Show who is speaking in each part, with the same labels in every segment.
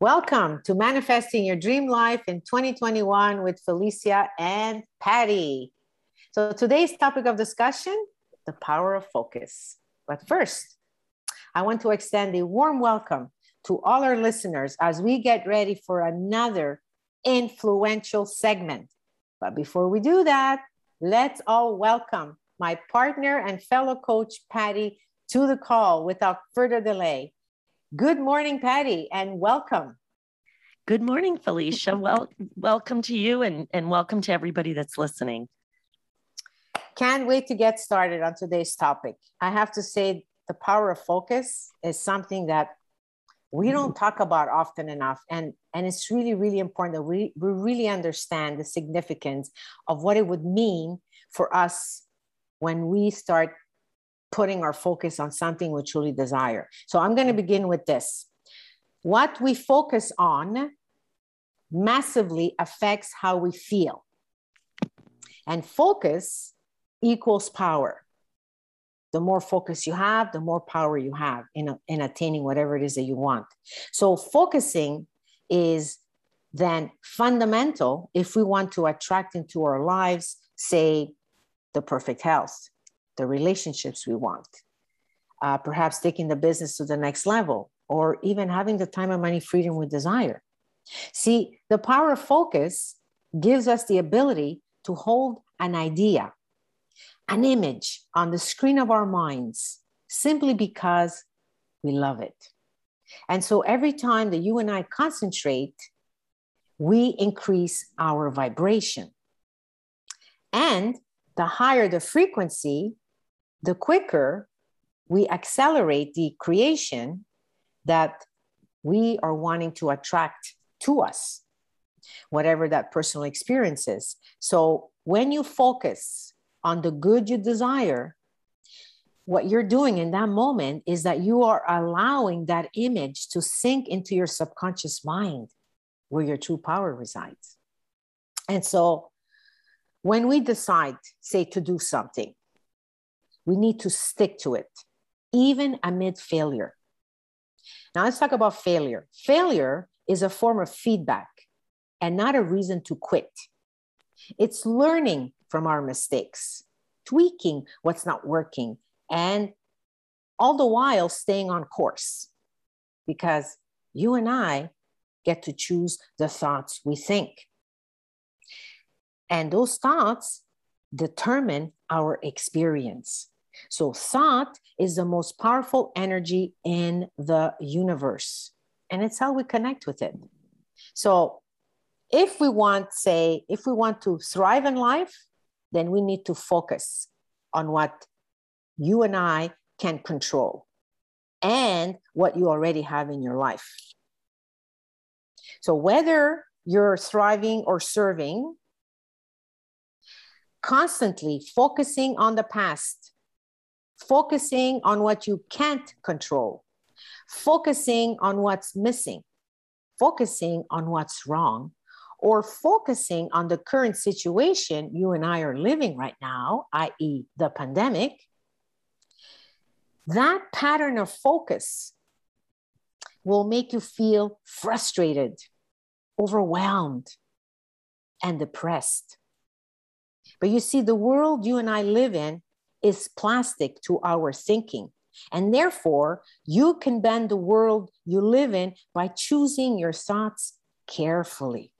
Speaker 1: Welcome to Manifesting Your Dream Life in 2021 with Felicia and Patty. So, today's topic of discussion the power of focus. But first, I want to extend a warm welcome to all our listeners as we get ready for another influential segment. But before we do that, let's all welcome my partner and fellow coach, Patty, to the call without further delay. Good morning, Patty, and welcome.
Speaker 2: Good morning, Felicia. Well, welcome to you and, and welcome to everybody that's listening.
Speaker 1: Can't wait to get started on today's topic. I have to say, the power of focus is something that we mm-hmm. don't talk about often enough. And, and it's really, really important that we, we really understand the significance of what it would mean for us when we start putting our focus on something we truly desire. So I'm going to begin with this. What we focus on massively affects how we feel. And focus equals power. The more focus you have, the more power you have in, in attaining whatever it is that you want. So, focusing is then fundamental if we want to attract into our lives, say, the perfect health, the relationships we want, uh, perhaps taking the business to the next level, or even having the time and money freedom we desire. See, the power of focus gives us the ability to hold an idea, an image on the screen of our minds simply because we love it. And so every time that you and I concentrate, we increase our vibration. And the higher the frequency, the quicker we accelerate the creation that we are wanting to attract to us, whatever that personal experience is. So when you focus on the good you desire, what you're doing in that moment is that you are allowing that image to sink into your subconscious mind where your true power resides. And so when we decide, say, to do something, we need to stick to it, even amid failure. Now, let's talk about failure. Failure is a form of feedback and not a reason to quit. It's learning from our mistakes, tweaking what's not working, and all the while staying on course because you and I get to choose the thoughts we think. And those thoughts determine our experience. So, thought is the most powerful energy in the universe, and it's how we connect with it. So, if we want, say, if we want to thrive in life, then we need to focus on what you and I can control and what you already have in your life. So, whether you're thriving or serving, constantly focusing on the past focusing on what you can't control, focusing on what's missing, focusing on what's wrong, or focusing on the current situation you and I are living right now, i.e., the pandemic, that pattern of focus will make you feel frustrated, overwhelmed, and depressed. But you see, the world you and I live in is plastic to our thinking. And therefore, you can bend the world you live in by choosing your thoughts carefully.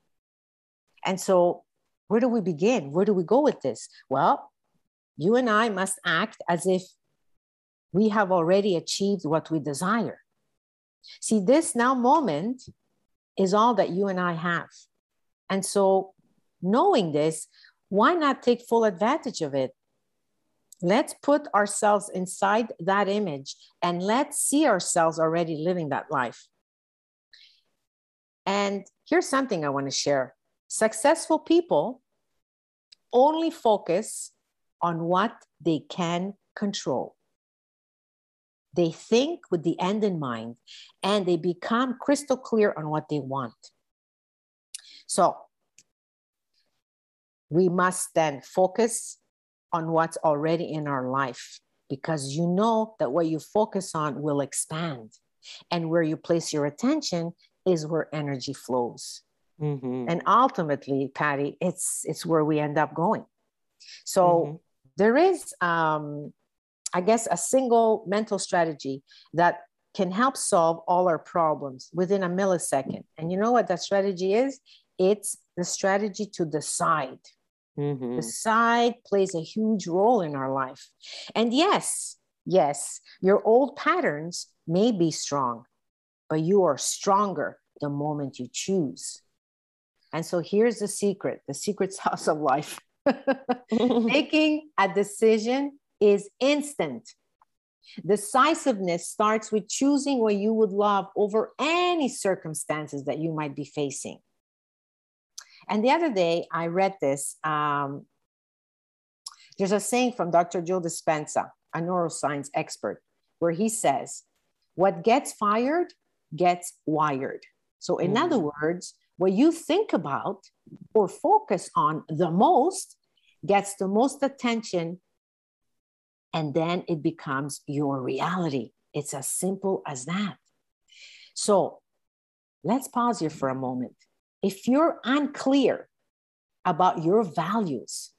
Speaker 1: And so, where do we begin? Where do we go with this? Well, you and I must act as if we have already achieved what we desire. See, this now moment is all that you and I have. And so, knowing this, why not take full advantage of it Let's put ourselves inside that image and let's see ourselves already living that life. And here's something I want to share successful people only focus on what they can control. They think with the end in mind and they become crystal clear on what they want. So we must then focus on what's already in our life because you know that what you focus on will expand. And where you place your attention is where energy flows.
Speaker 2: Mm-hmm.
Speaker 1: And ultimately, Patty, it's it's where we end up going. So
Speaker 2: Mm-hmm.
Speaker 1: there is um, I guess a single mental strategy that can help solve all our problems within a millisecond. And you know what that strategy is? It's the strategy to decide.
Speaker 2: Mhm.
Speaker 1: side plays a huge role in our life. And yes, yes, your old patterns may be strong, but you are stronger the moment you choose. And so here's the secret the secret sauce of life. Making a decision is instant. Decisiveness starts with choosing what you would love over any circumstances that you might be facing. And the other day, I read this. Um, there's a saying from Dr. Joe Dispenza, a neuroscience expert, where he says, What gets fired gets wired. So, in
Speaker 2: Mm.
Speaker 1: other words, what you think about or focus on the most gets the most attention, and then it becomes your reality. It's as simple as that. So, let's pause here for a moment. If you're unclear about your values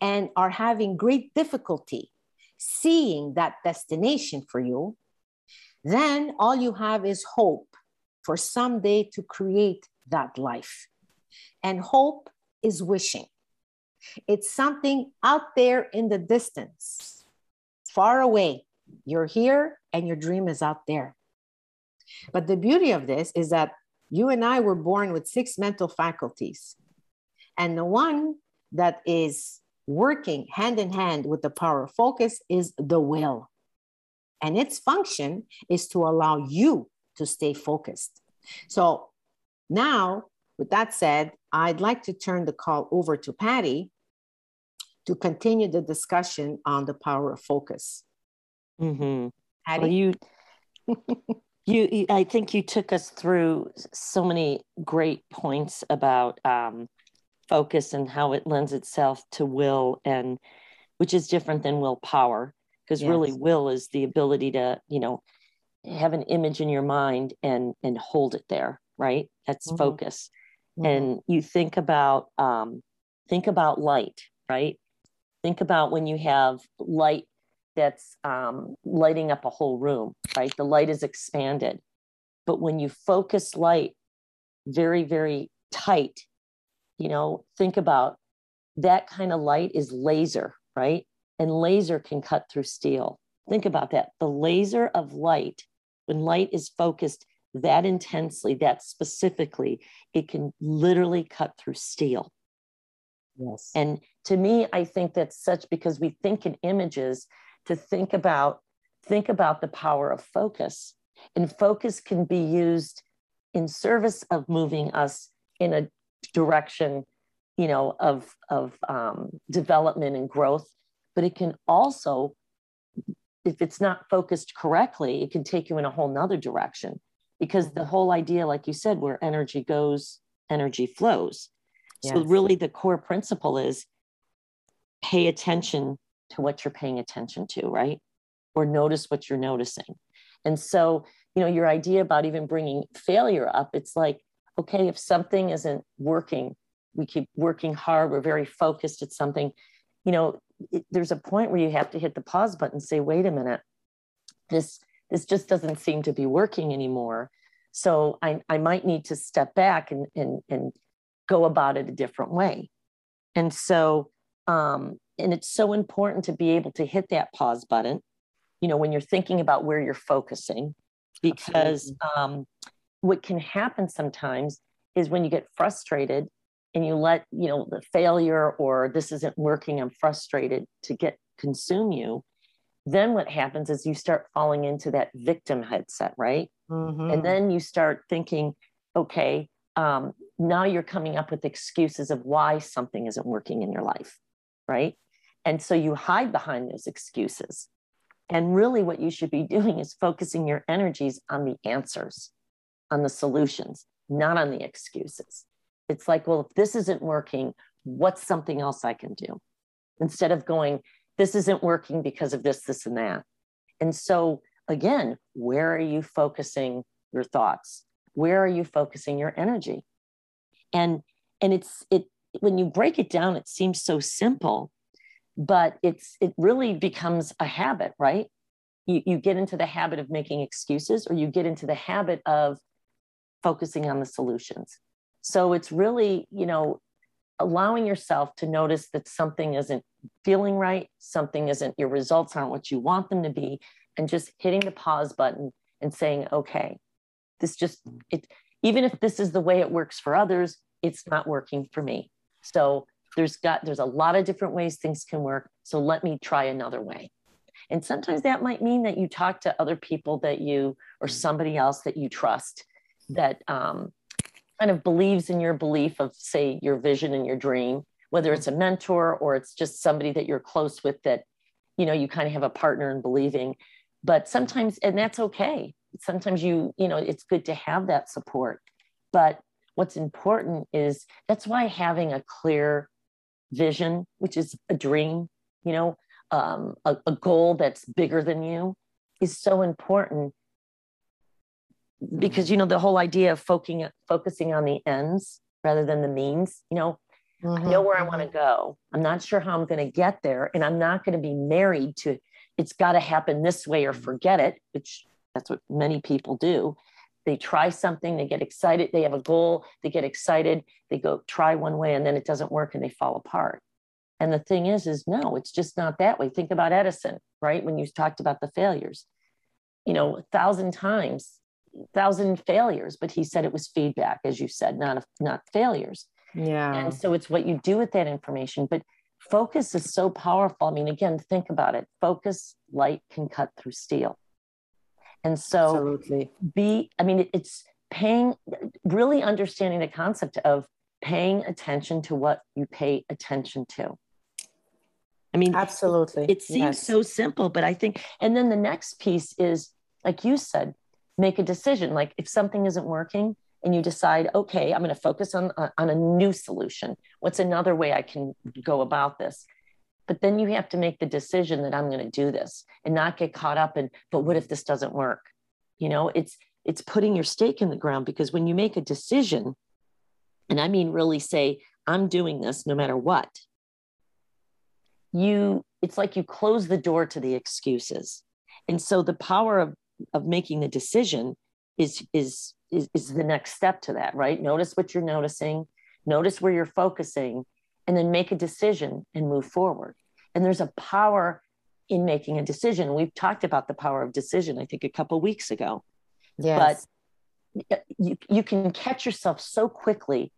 Speaker 1: and are having great difficulty seeing that destination for you, then all you have is hope for someday to create that life. And hope is wishing. It's something out there in the distance, far away. You're here and your dream is out there. But the beauty of this is that you and I were born with six mental faculties. And the one that is working hand in hand with the power of focus is the will. And its function is to allow you to stay focused. So now, with that said, I'd like to turn the call over to Patty to continue the discussion on the power of focus.
Speaker 2: Mhm.
Speaker 1: Patty?
Speaker 2: Well, you, you, I think you took us through so many great points about um, focus and how it lends itself to will, and which is different than willpower, because really will is the ability to, you know, have an image in your mind and and hold it there, right? That's
Speaker 1: Mhm.
Speaker 2: focus.
Speaker 1: Mhm.
Speaker 2: And you think about um, think about light, right? Think about when you have light that's um, lighting up a whole room, right? The light is expanded. But when you focus light very, very tight, you know, think about that kind of light is laser, right? And laser can cut through steel. Think about that. The laser of light, when light is focused that intensely, that specifically, it can literally cut through steel.
Speaker 1: yes.
Speaker 2: And to me, I think that's such because we think in images to think about think about the power of focus. And focus can be used in service of moving us in a direction, you know, of of um, development and growth. But it can also, if it's not focused correctly, it can take you in a whole nother direction. Because the whole idea, like you said, where energy goes, energy flows. So really the core principle is pay attention to what you're paying attention to, right? Or notice what you're noticing. And so, you know, your idea about even bringing failure up, it's like, okay, if something isn't working, we keep working hard, we're very focused at something, you know, it, there's a point where you have to hit the pause button and say, wait a minute, this this just doesn't seem to be working anymore. So I, I might need to step back and, and, and go about it a different way. And so, um, and it's so important to be able to hit that pause button, you know, when you're thinking about where you're focusing, because um, what can happen sometimes is when you get frustrated and you let, you know, the failure or this isn't working, I'm frustrated to get consume you. Then what happens is you start falling into that victim headset, right?
Speaker 1: Mhm.
Speaker 2: And then you start thinking, okay, um, now you're coming up with excuses of why something isn't working in your life, right? And so you hide behind those excuses. And really, what you should be doing is focusing your energies on the answers, on the solutions, not on the excuses. It's like, well, if this isn't working, what's something else I can do? Instead of going, this isn't working because of this, this, and that. And so, again, where are you focusing your thoughts? where are you focusing your energy and and it's it when you break it down it seems so simple but it's it really becomes a habit right? You, you get into the habit of making excuses or you get into the habit of focusing on the solutions. So it's really you know allowing yourself to notice that something isn't feeling right something isn't your results aren't what you want them to be and just hitting the pause button and saying okay this just it even if this is the way it works for others it's not working for me. So there's got there's a lot of different ways things can work. So let me try another way. And sometimes that might mean that you talk to other people that you or somebody else that you trust that um, kind of believes in your belief of say your vision and your dream whether it's a mentor or it's just somebody that you're close with that you know you kind of have a partner in believing. But sometimes and that's okay. Sometimes you you know it's good to have that support. But what's important is that's why having a clear vision which is a dream you know um, a, a goal that's bigger than you is so important because you know the whole idea of focusing focusing on the ends rather than the means you know mm-hmm. i know where i want to mm-hmm. go i'm not sure how i'm going to get there and i'm not going to be married to it's got to happen this way or forget it which that's what many people do they try something they get excited they have a goal they get excited they go try one way and then it doesn't work and they fall apart and the thing is is no it's just not that way think about edison right when you talked about the failures you know a thousand times thousand failures, but he said it was feedback, as you said, not not failures.
Speaker 1: Yeah.
Speaker 2: And so it's what you do with that information. But focus is so powerful. I mean, again, think about it. Focus light can cut through steel. And so
Speaker 1: Absolutely.
Speaker 2: be, I mean, it's paying, really understanding the concept of paying attention to what you pay attention to. I mean,
Speaker 1: absolutely.
Speaker 2: It, it seems yes. so simple, but I think, and then the next piece is, like you said, make a decision. Like if something isn't working and you decide, okay, I'm going to focus on, on a new solution. What's another way I can go about this? But then you have to make the decision that I'm going to do this and not get caught up in, but what if this doesn't work? You know, it's, it's putting your stake in the ground because when you make a decision, and I mean really say, I'm doing this no matter what, you, it's like you close the door to the excuses. And so the power of of making the decision is is is, is the next step to that right notice what you're noticing notice where you're focusing and then make a decision and move forward. And there's a power in making a decision. We've talked about the power of decision i think a couple weeks ago.
Speaker 1: Yes.
Speaker 2: but you, you can catch yourself so quickly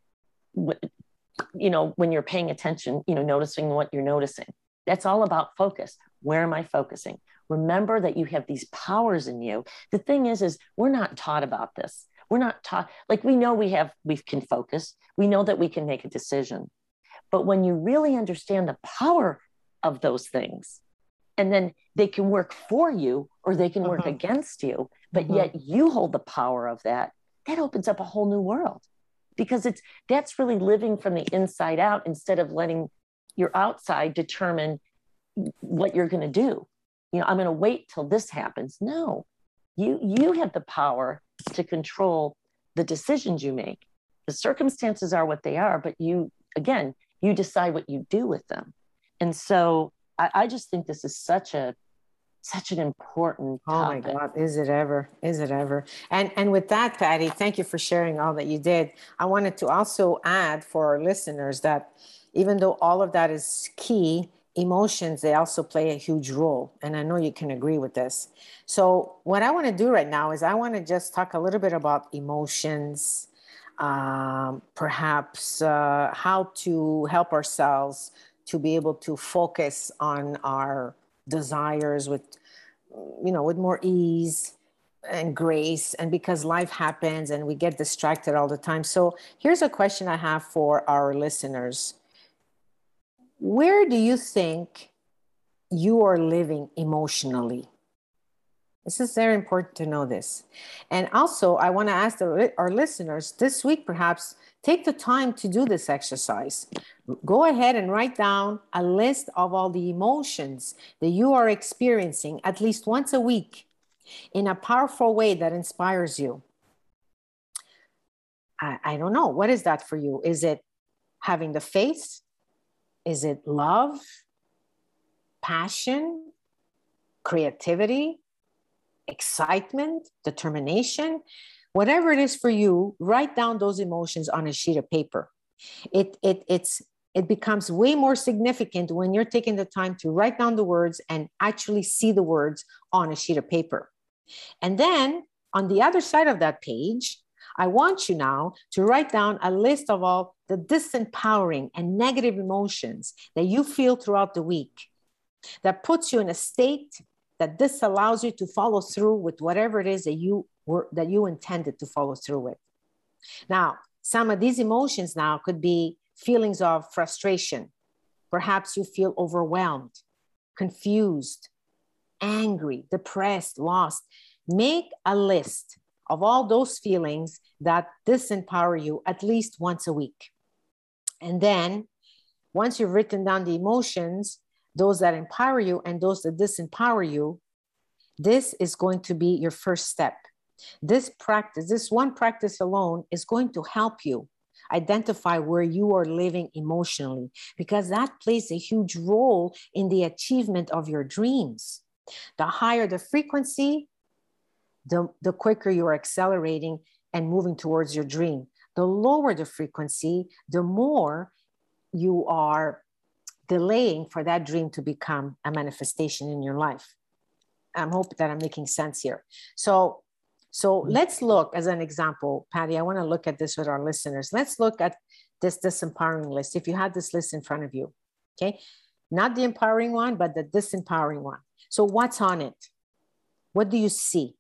Speaker 2: you know when you're paying attention you know noticing what you're noticing. That's all about focus. Where am i focusing? Remember that you have these powers in you. The thing is is we're not taught about this. We're not taught like we know we have we can focus. We know that we can make a decision but when you really understand the power of those things and then they can work for you or they can work uh-huh. against you but uh-huh. yet you hold the power of that that opens up a whole new world. Because it's that's really living from the inside out instead of letting your outside determine what you're going to do. You know i'm going to wait till this happens. No. You you have the power to control the decisions you make. The circumstances are what they are but you again you decide what you do with them. And so i, I just think this is such a such an important topic.
Speaker 1: oh my god is it ever is it ever? And and with that patty thank you for sharing all that you did. I wanted to also add for our listeners that even though all of that is key emotions they also play a huge role. And i know you can agree with this. So what i want to do right now is i want to just talk a little bit about emotions um, perhaps uh, how to help ourselves to be able to focus on our desires with you know with more ease and grace and because life happens and we get distracted all the time so here's a question i have for our listeners where do you think you are living emotionally? This is very important to know this. And also, I want to ask the, our listeners this week, perhaps take the time to do this exercise. Go ahead and write down a list of all the emotions that you are experiencing at least once a week in a powerful way that inspires you. I, I don't know. What is that for you? Is it having the faith? Is it love, passion, creativity, excitement, determination? Whatever it is for you, write down those emotions on a sheet of paper. It, it, it's, it becomes way more significant when you're taking the time to write down the words and actually see the words on a sheet of paper. And then on the other side of that page, I want you now to write down a list of all the disempowering and negative emotions that you feel throughout the week that puts you in a state that this allows you to follow through with whatever it is that you were that you intended to follow through with. Now, some of these emotions now could be feelings of frustration. Perhaps you feel overwhelmed, confused, angry, depressed, lost. Make a list of all those feelings that disempower you at least once a week. And then once you've written down the emotions, those that empower you and those that disempower you, this is going to be your first step. This practice, this one practice alone, is going to help you identify where you are living emotionally because that plays a huge role in the achievement of your dreams. The higher the frequency, the, the quicker you are accelerating and moving towards your dream. The lower the frequency, the more you are delaying for that dream to become a manifestation in your life. I'm hoping that I'm making sense here. So, so mm-hmm. let's look as an example, Patty. I want to look at this with our listeners. Let's look at this disempowering list. If you had this list in front of you, okay, not the empowering one, but the disempowering one. So, what's on it? What do you see?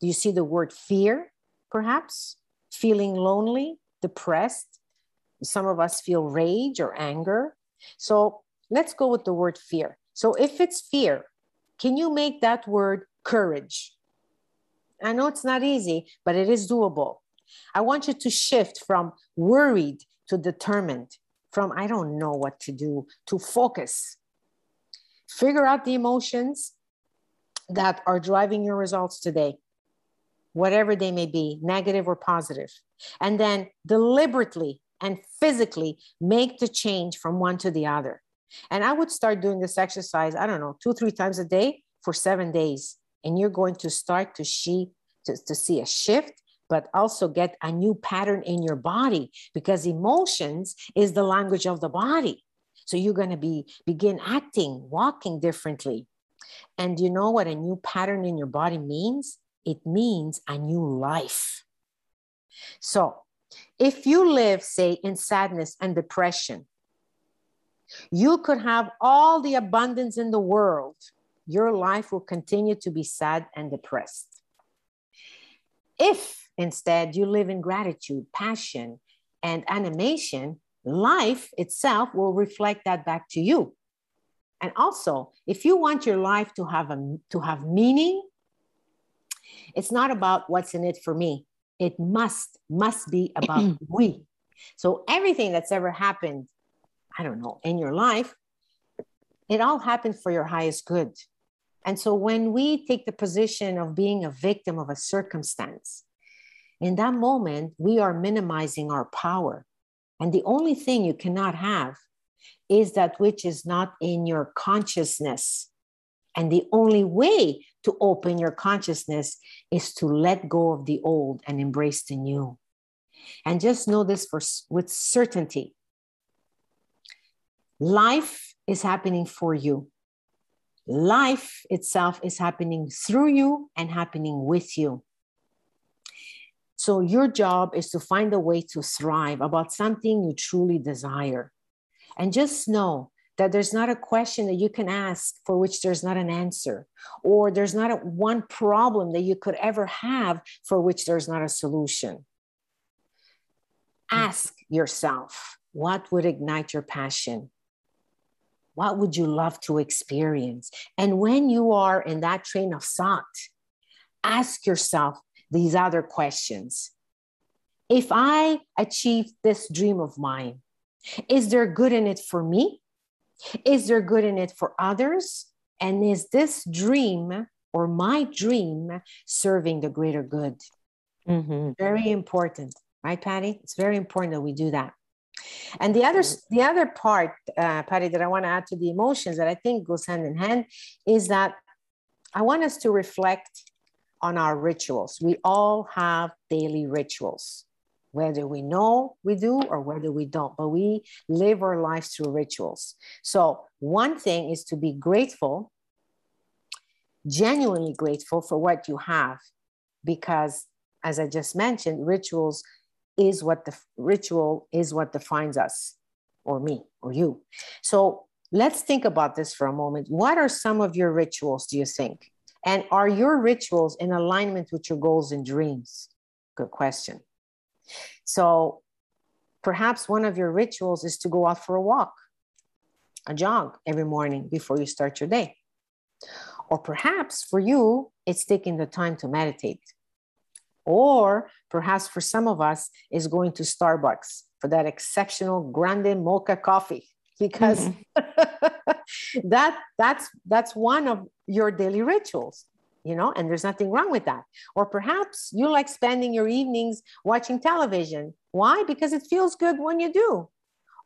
Speaker 1: Do you see the word fear, perhaps? Feeling lonely, depressed? Some of us feel rage or anger. So let's go with the word fear. So if it's fear, can you make that word courage? I know it's not easy, but it is doable. I want you to shift from worried to determined, from I don't know what to do to focus. Figure out the emotions that are driving your results today whatever they may be, negative or positive, and then deliberately and physically make the change from one to the other. And I would start doing this exercise, I don't know, two, three times a day for seven days. And you're going to start to see, to, to see a shift, but also get a new pattern in your body because emotions is the language of the body. So you're going to be begin acting, walking differently. And you know what a new pattern in your body means? it means a new life. So, if you live, say, in sadness and depression, you could have all the abundance in the world. Your life will continue to be sad and depressed. If instead you live in gratitude, passion, and animation, life itself will reflect that back to you. And also, if you want your life to have a to have meaning it's not about what's in it for me. It must, must be about we. So everything that's ever happened, I don't know, in your life, it all happens for your highest good. And so when we take the position of being a victim of a circumstance, in that moment, we are minimizing our power. And the only thing you cannot have is that which is not in your consciousness. And the only way to open your consciousness is to let go of the old and embrace the new. And just know this for, with certainty life is happening for you. Life itself is happening through you and happening with you. So, your job is to find a way to thrive about something you truly desire. And just know that there's not a question that you can ask for which there's not an answer, or there's not a, one problem that you could ever have for which there's not a solution. Ask yourself what would ignite your passion? What would you love to experience? And when you are in that train of thought, ask yourself these other questions. If I achieve this dream of mine, is there good in it for me? Is there good in it for others? And is this dream or my dream serving the greater good? Mm-hmm. Very important. right, Patty? It's very important that we do that. And the other, the other part, uh, Patty, that I want to add to the emotions that I think goes hand in hand is that I want us to reflect on our rituals. We all have daily rituals, whether we know we do or whether we don't, but we live our lives through rituals. So, one thing is to be grateful, genuinely grateful for what you have, because as I just mentioned, rituals is what the ritual is what defines us or me or you. So let's think about this for a moment. What are some of your rituals, do you think? And are your rituals in alignment with your goals and dreams? Good question. So perhaps one of your rituals is to go out for a walk, a jog every morning before you start your day. Or perhaps for you, it's taking the time to meditate or perhaps for some of us is going to Starbucks for that exceptional grande mocha coffee. Because mm-hmm. that that's that's one of your daily rituals you know and there's nothing wrong with that. Or perhaps you like spending your evenings watching television. Why? Because it feels good when you do.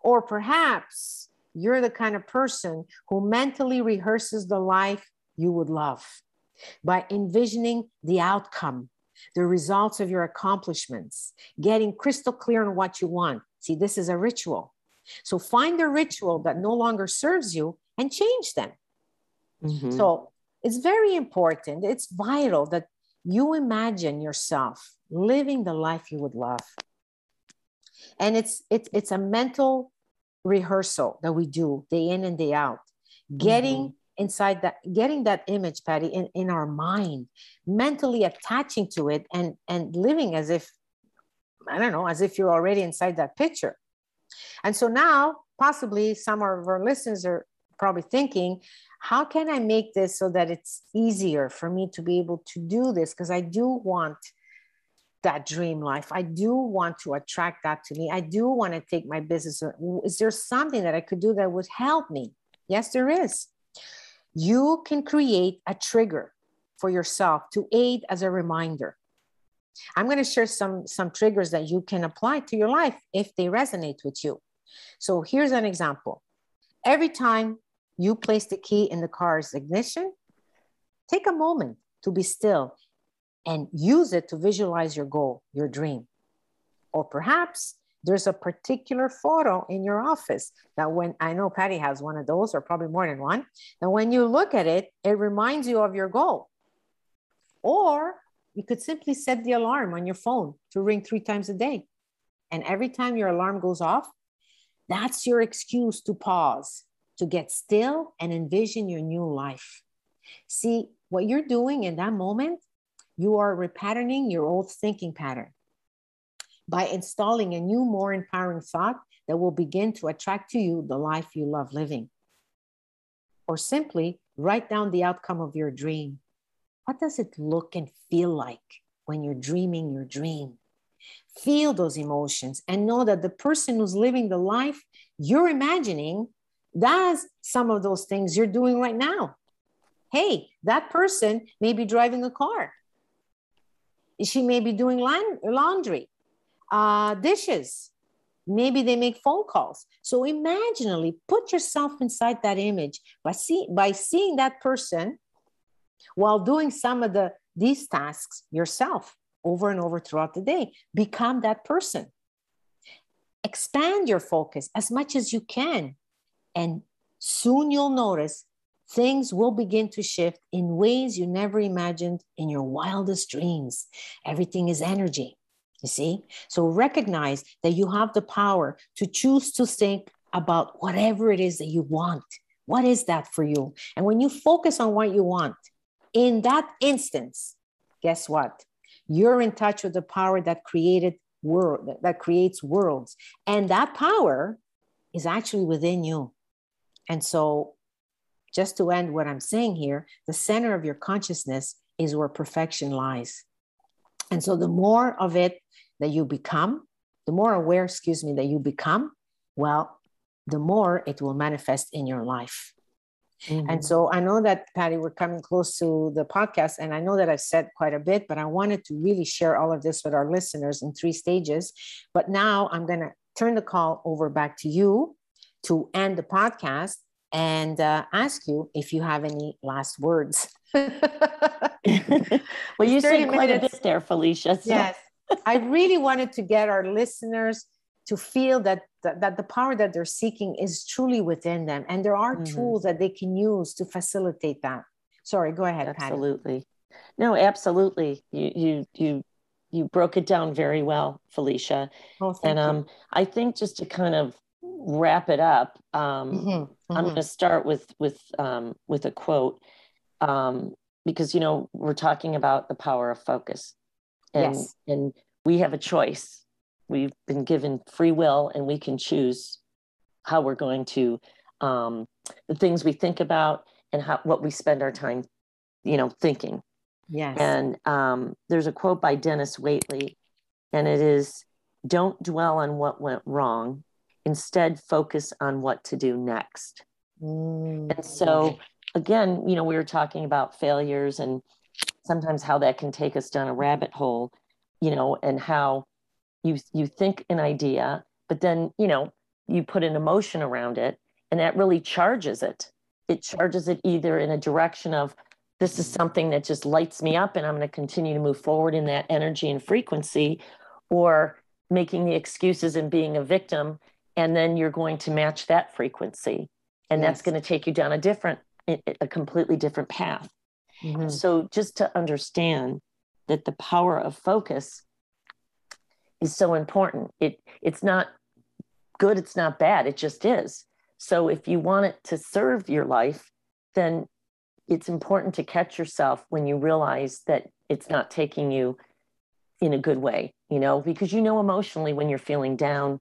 Speaker 1: Or perhaps you're the kind of person who mentally rehearses the life you would love by envisioning the outcome the results of your accomplishments, getting crystal clear on what you want. See, this is a ritual. So find a ritual that no longer serves you and change them. Mm-hmm. So it's very important, it's vital that you imagine yourself living the life you would love. And it's it's it's a mental rehearsal that we do day in and day out, getting mm-hmm inside that getting that image patty in, in our mind mentally attaching to it and and living as if i don't know as if you're already inside that picture. And so now possibly some of our listeners are probably thinking how can i make this so that it's easier for me to be able to do this? Because i do want that dream life. I do want to attract that to me. I do want to take my business. Is there something that i could do that would help me? Yes there is you can create a trigger for yourself to aid as a reminder. I'm going to share some, some triggers that you can apply to your life if they resonate with you. So here's an example. Every time you place the key in the car's ignition, take a moment to be still and use it to visualize your goal, your dream. Or perhaps there's a particular photo in your office that when I know Patty has one of those, or probably more than one, and when you look at it, it reminds you of your goal. Or you could simply set the alarm on your phone to ring three times a day. And every time your alarm goes off, that's your excuse to pause, to get still and envision your new life. See, what you're doing in that moment, you are repatterning your old thinking pattern by installing a new, more empowering thought that will begin to attract to you the life you love living. Or simply write down the outcome of your dream. What does it look and feel like when you're dreaming your dream? Feel those emotions and know that the person who's living the life you're imagining does some of those things you're doing right now. Hey, that person may be driving a car. She may be doing laundry uh, dishes. Maybe they make phone calls. So imaginally put yourself inside that image by, see, by seeing that person while doing some of the these tasks yourself over and over throughout the day. Become that person. Expand your focus as much as you can. And soon you'll notice things will begin to shift in ways you never imagined in your wildest dreams. Everything is energy. You see? So recognize that you have the power to choose to think about whatever it is that you want. What is that for you? And when you focus on what you want, in that instance, guess what? You're in touch with the power that created world that creates worlds. And that power is actually within you. And so just to end what I'm saying here, the center of your consciousness is where perfection lies. And so the more of it that you become, the more aware, excuse me, that you become, well, the more it will manifest in your life. Mm-hmm. And so I know that, Patty, we're coming close to the podcast, and I know that I've said quite a bit, but I wanted to really share all of this with our listeners in three stages. But now I'm going to turn the call over back to you to end the podcast and uh, ask you if you have any last words. well,
Speaker 2: you said quite minutes. a bit there, Felicia.
Speaker 1: So. Yes. I really wanted to get our listeners to feel that, that, that the power that they're seeking is truly within them and there are mm-hmm. tools that they can use to facilitate that sorry go ahead
Speaker 2: absolutely Patty. no absolutely you you you you broke it down very well felicia oh, and um you. i think just to kind of wrap it up um mm-hmm. Mm-hmm. i'm going to start with with um with a quote um because you know we're talking about the power of focus and yes. and we have a choice. We've been given free will and we can choose how we're going to um, the things we think about and how what we spend our time you know thinking.
Speaker 1: Yes.
Speaker 2: And um, there's a quote by Denis Waitley and it is don't dwell on what went wrong. Instead focus on what to do next. Mm. and so again you know we were talking about failures and sometimes how that can take us down a rabbit hole you know and how you you think an idea but then you know you put an emotion around it and that really charges it. It charges it either in a direction of this is something that just lights me up and i'm going to continue to move forward in that energy and frequency or making the excuses and being a victim and then you're going to match that frequency. And yes. that's going to take you down a different a completely different path mm-hmm. so just to understand that the power of focus is so important. It it's not good, it's not bad, it just is. So if you want it to serve your life, then it's important to catch yourself when you realize that it's not taking you in a good way, you know, because you know emotionally when you're feeling down,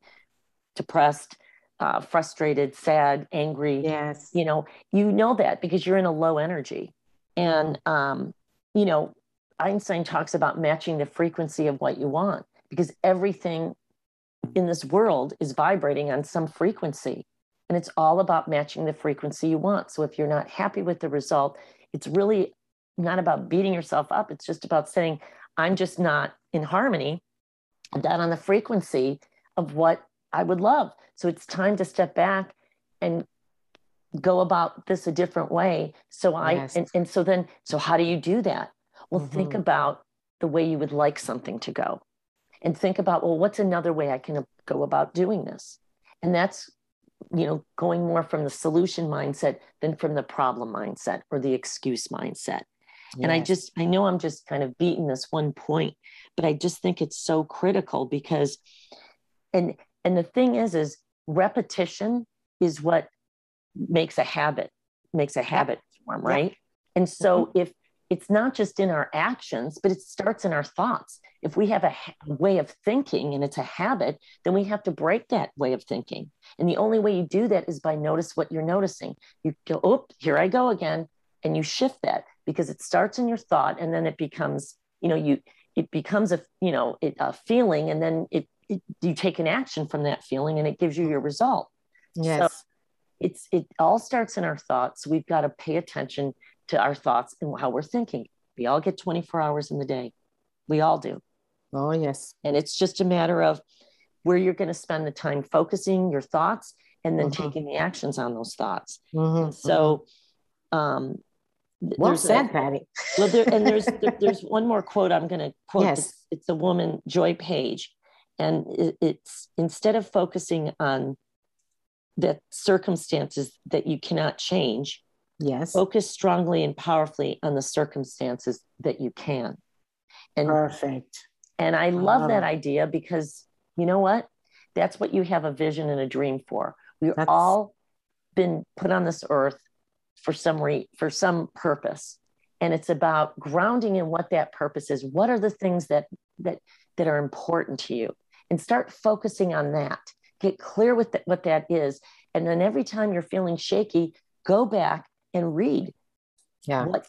Speaker 2: depressed, uh, frustrated, sad, angry.
Speaker 1: Yes.
Speaker 2: You know, you know that because you're in a low energy. And, um, you know, Einstein talks about matching the frequency of what you want because everything in this world is vibrating on some frequency. And it's all about matching the frequency you want. So if you're not happy with the result, it's really not about beating yourself up. It's just about saying, I'm just not in harmony, I'm not on the frequency of what I would love. So it's time to step back and go about this a different way. So I, yes. and, and so then, so how do you do that? Well, mm-hmm. think about the way you would like something to go and think about well what's another way i can go about doing this and that's you know going more from the solution mindset than from the problem mindset or the excuse mindset yes. and i just i know i'm just kind of beating this one point but i just think it's so critical because and and the thing is is repetition is what makes a habit makes a habit form right yeah. and so mm-hmm. if it's not just in our actions, but it starts in our thoughts. If we have a ha- way of thinking and it's a habit, then we have to break that way of thinking. And the only way you do that is by notice what you're noticing. You go, oh, here I go again. And you shift that because it starts in your thought and then it becomes, you know, you, it becomes a, you know, it, a feeling and then it, it, you take an action from that feeling and it gives you your result.
Speaker 1: Yes. So
Speaker 2: it's, it all starts in our thoughts. We've got to pay attention to our thoughts and how we're thinking. We all get 24 hours in the day. We all do.
Speaker 1: Oh, yes.
Speaker 2: And it's just a matter of where you're going to spend the time focusing your thoughts and then mm-hmm. taking the actions on those thoughts. Mm-hmm. So, um,
Speaker 1: well said, a, Patty.
Speaker 2: well, there, and there's there, there's one more quote I'm going to quote. Yes. It's, it's, a woman, Joy Page, and it, it's instead of focusing on the circumstances that you cannot change,
Speaker 1: Yes.
Speaker 2: Focus strongly and powerfully on the circumstances that you can.
Speaker 1: And perfect.
Speaker 2: And I love that idea because you know what? That's what you have a vision and a dream for. We've That's... all been put on this earth for some re- for some purpose. And it's about grounding in what that purpose is. What are the things that that that are important to you? And start focusing on that. Get clear with the, what that is. And then every time you're feeling shaky, go back and read
Speaker 1: yeah.
Speaker 2: what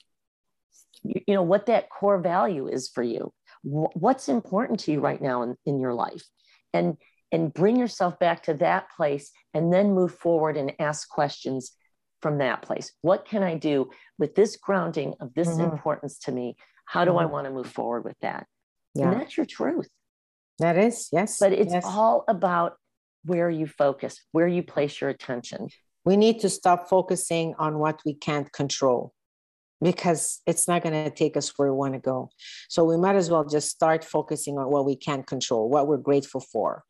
Speaker 2: you know what that core value is for you what's important to you right now in, in your life and and bring yourself back to that place and then move forward and ask questions from that place. What can I do with this grounding of this mm-hmm. importance to me? How do mm-hmm. I want to move forward with that? Yeah. And that's your truth.
Speaker 1: That is, yes.
Speaker 2: But it's
Speaker 1: yes.
Speaker 2: all about where you focus, where you place your attention.
Speaker 1: We need to stop focusing on what we can't control because it's not going to take us where we want to go. So we might as well just start focusing on what we can control, what we're grateful for,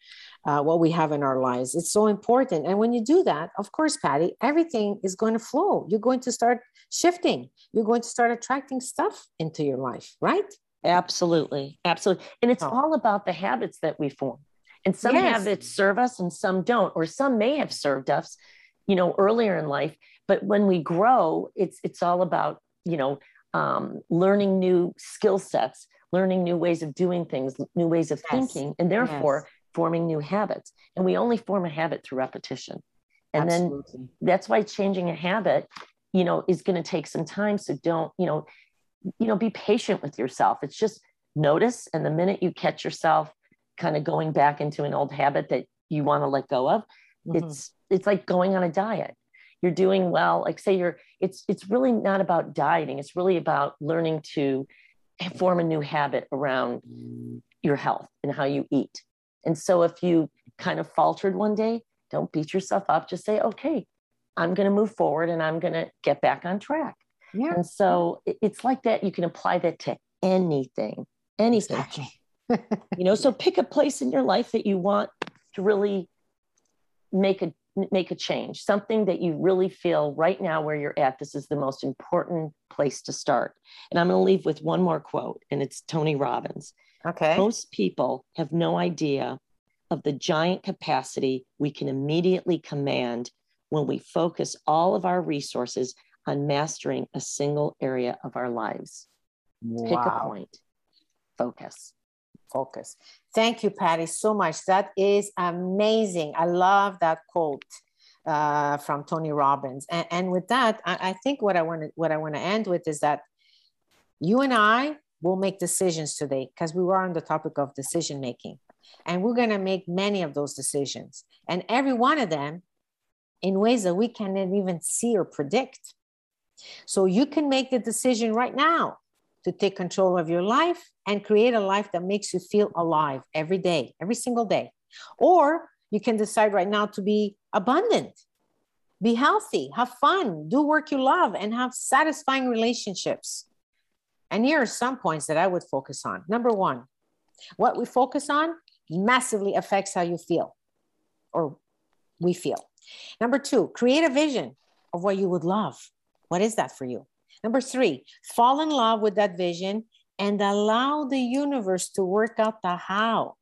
Speaker 1: uh, what we have in our lives. It's so important. And when you do that, of course, Patty, everything is going to flow. You're going to start shifting. You're going to start attracting stuff into your life, right?
Speaker 2: Absolutely. Absolutely. And it's oh. all about the habits that we form. And some yes. habits serve us and some don't, or some may have served us, you know, earlier in life. But when we grow, it's it's all about, you know, um, learning new skill sets, learning new ways of doing things, new ways of yes. thinking, and therefore yes. forming new habits. And we only form a habit through repetition. And Absolutely. then that's why changing a habit, you know, is going to take some time. So don't, you know, you know, be patient with yourself. It's just notice. And the minute you catch yourself kind of going back into an old habit that you want to let go of, mm-hmm. it's it's like going on a diet. You're doing well. Like say you're it's it's really not about dieting. It's really about learning to form a new habit around your health and how you eat. And so if you kind of faltered one day, don't beat yourself up. Just say, okay, I'm going to move forward and I'm going to get back on track. Yeah. And so it's like that. You can apply that to anything, anything. Exactly. You know, so pick a place in your life that you want to really make a make a change, something that you really feel right now where you're at. This is the most important place to start. And I'm going to leave with one more quote, and it's Tony Robbins.
Speaker 1: Okay.
Speaker 2: Most people have no idea of the giant capacity we can immediately command when we focus all of our resources on mastering a single area of our lives. Wow. Pick a point, focus.
Speaker 1: Focus. Thank you, Patty, so much. That is amazing. I love that quote uh, from Tony Robbins. And, and with that, I, I think what I want to what I want to end with is that you and I will make decisions today because we were on the topic of decision making, and we're going to make many of those decisions, and every one of them in ways that we cannot even see or predict. So you can make the decision right now to take control of your life and create a life that makes you feel alive every day, every single day. Or you can decide right now to be abundant, be healthy, have fun, do work you love, and have satisfying relationships. And here are some points that I would focus on. Number one, what we focus on massively affects how you feel or we feel. Number two, create a vision of what you would love. What is that for you? Number three, fall in love with that vision and allow the universe to work out the how.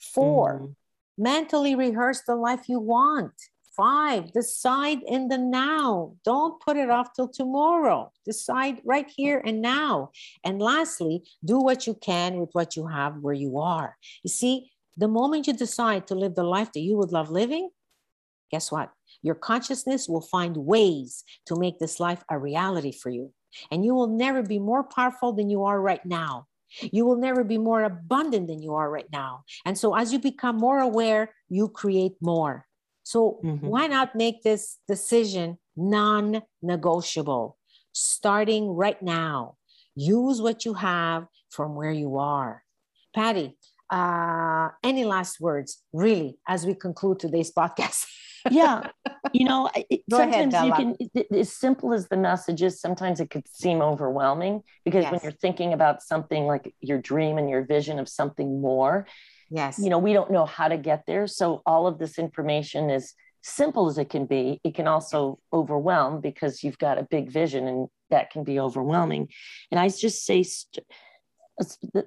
Speaker 1: 4 mm mentally rehearse the life you want. Five, decide in the now. Don't put it off till tomorrow. Decide right here and now. And lastly, do what you can with what you have where you are. You see, the moment you decide to live the life that you would love living, guess what? Your consciousness will find ways to make this life a reality for you. And you will never be more powerful than you are right now. You will never be more abundant than you are right now. And so, as you become more aware, you create more. So, mm-hmm. why not make this decision non negotiable? Starting right now, use what you have from where you are. Patty, uh, any last words, really, as we conclude today's podcast?
Speaker 2: Yeah. You know it, sometimes ahead, you can it, as simple as the message is sometimes it could seem overwhelming because yes. when you're thinking about something like your dream and your vision of something more
Speaker 1: yes.
Speaker 2: you know we don't know how to get there. So all of this information is simple as it can be it can also overwhelm because you've got a big vision and that can be overwhelming. And i just say st- uh,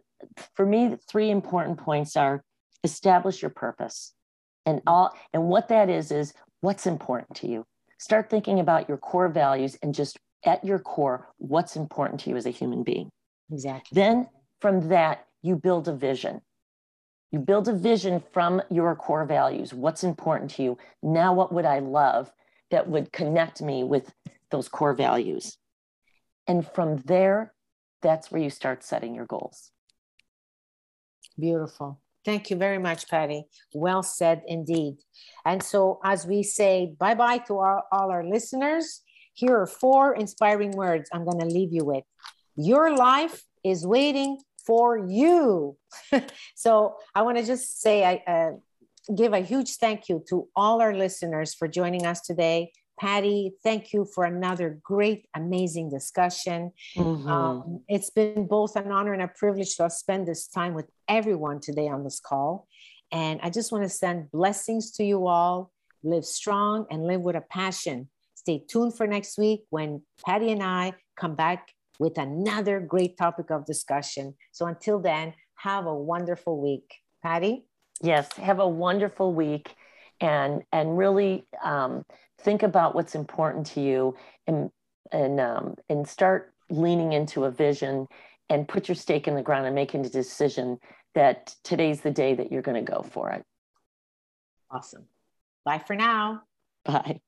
Speaker 2: for me three important points are establish your purpose and all and what that is is what's important to you. Start thinking about your core values and just at your core what's important to you as a human being.
Speaker 1: Exactly.
Speaker 2: Then from that you build a vision. You build a vision from your core values what's important to you. Now what would i love that would connect me with those core values? And from there that's where you start setting your goals.
Speaker 1: Beautiful Thank you very much, Patty. Well said indeed. And so, as we say bye bye to our, all our listeners, here are four inspiring words I'm going to leave you with. Your life is waiting for you. so I want to just say, I uh, give a huge thank you to all our listeners for joining us today. Patty, thank you for another great, amazing discussion. Mm-hmm. Um, it's been both an honor and a privilege to spend this time with everyone today on this call. And I just want to send blessings to you all. Live strong and live with a passion. Stay tuned for next week when Patty and I come back with another great topic of discussion. So until then, have a wonderful week. Patty?
Speaker 2: Yes, have a wonderful week and and really um, think about what's important to you and and um, and start leaning into a vision and put your stake in the ground and making a decision that today's the day that you're going to go for it.
Speaker 1: Awesome. Bye for now.
Speaker 2: Bye.